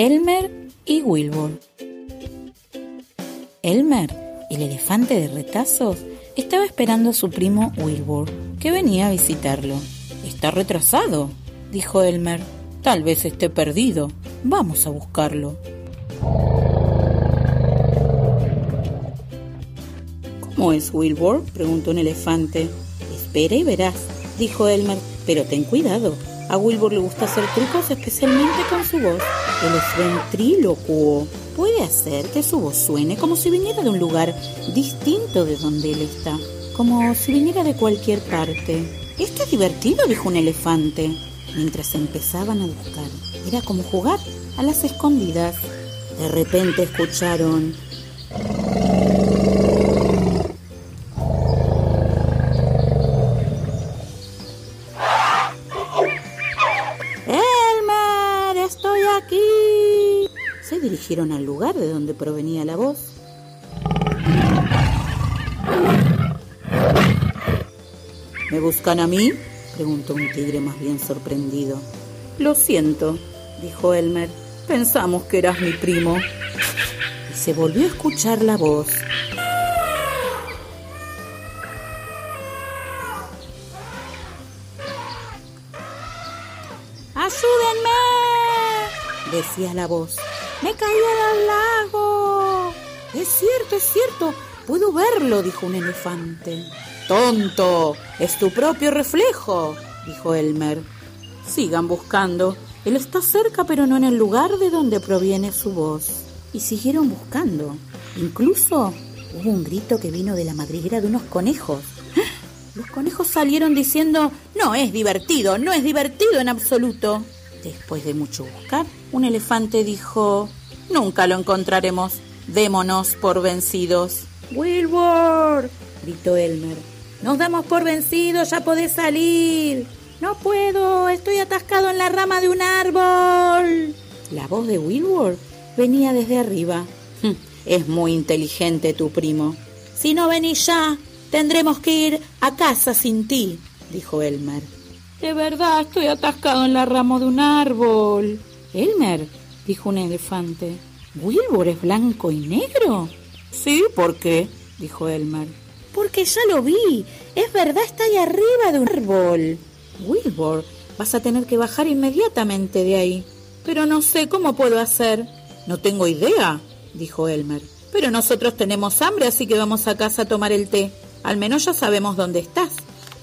Elmer y Wilbur. Elmer, el elefante de retazos, estaba esperando a su primo Wilbur, que venía a visitarlo. Está retrasado, dijo Elmer. Tal vez esté perdido. Vamos a buscarlo. ¿Cómo es Wilbur? preguntó un elefante. Espera y verás, dijo Elmer, pero ten cuidado. A Wilbur le gusta hacer trucos especialmente con su voz. Él es ventrílocuo. Puede hacer que su voz suene como si viniera de un lugar distinto de donde él está, como si viniera de cualquier parte. Esto es divertido, dijo un elefante, mientras empezaban a buscar. Era como jugar a las escondidas. De repente escucharon dirigieron al lugar de donde provenía la voz. ¿Me buscan a mí? preguntó un tigre más bien sorprendido. Lo siento, dijo Elmer. Pensamos que eras mi primo. Y se volvió a escuchar la voz. ¡Ayúdenme! Decía la voz. ¡Me caí al lago! Es cierto, es cierto. Puedo verlo, dijo un elefante. Tonto, es tu propio reflejo, dijo Elmer. Sigan buscando. Él está cerca, pero no en el lugar de donde proviene su voz. Y siguieron buscando. Incluso hubo un grito que vino de la madriguera de unos conejos. Los conejos salieron diciendo, no es divertido, no es divertido en absoluto. Después de mucho buscar, un elefante dijo, Nunca lo encontraremos. Démonos por vencidos. Wilbur, gritó Elmer. Nos damos por vencidos, ya podés salir. No puedo, estoy atascado en la rama de un árbol. La voz de Wilbur venía desde arriba. Hm, es muy inteligente tu primo. Si no venís ya, tendremos que ir a casa sin ti, dijo Elmer. De verdad, estoy atascado en la rama de un árbol. Elmer, dijo un elefante. ¿Wilbur es blanco y negro? Sí, ¿por qué? dijo Elmer. Porque ya lo vi. Es verdad, está ahí arriba de un árbol. Wilbur, vas a tener que bajar inmediatamente de ahí. Pero no sé cómo puedo hacer. No tengo idea, dijo Elmer. Pero nosotros tenemos hambre, así que vamos a casa a tomar el té. Al menos ya sabemos dónde estás.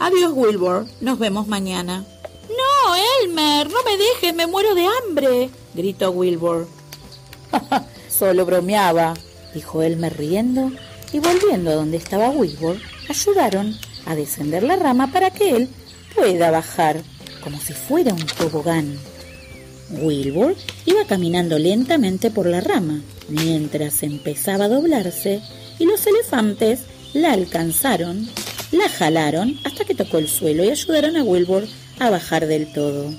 Adiós, Wilbur. Nos vemos mañana. No, Elmer, no me dejes, me muero de hambre, gritó Wilbur. Solo bromeaba, dijo Elmer riendo, y volviendo a donde estaba Wilbur, ayudaron a descender la rama para que él pueda bajar, como si fuera un tobogán. Wilbur iba caminando lentamente por la rama, mientras empezaba a doblarse, y los elefantes la alcanzaron la jalaron hasta que tocó el suelo y ayudaron a Wilbur a bajar del todo.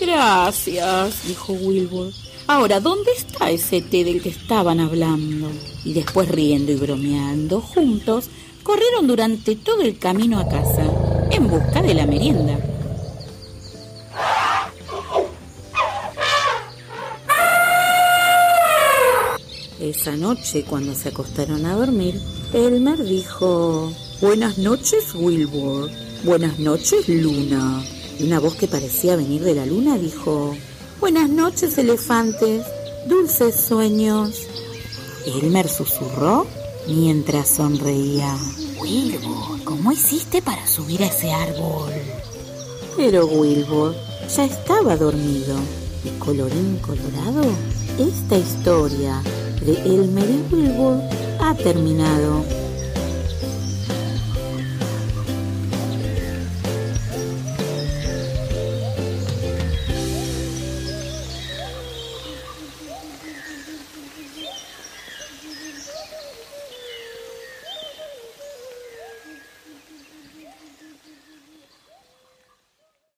Gracias, dijo Wilbur. Ahora, ¿dónde está ese té del que estaban hablando? Y después, riendo y bromeando juntos, corrieron durante todo el camino a casa, en busca de la merienda. Esa noche, cuando se acostaron a dormir, Elmer dijo... Buenas noches, Wilbur. Buenas noches, Luna. Y una voz que parecía venir de la luna dijo, Buenas noches, elefantes. Dulces sueños. Elmer susurró mientras sonreía. Wilbur, ¿cómo hiciste para subir a ese árbol? Pero Wilbur ya estaba dormido. Y colorín colorado, esta historia de Elmer y Wilbur ha terminado.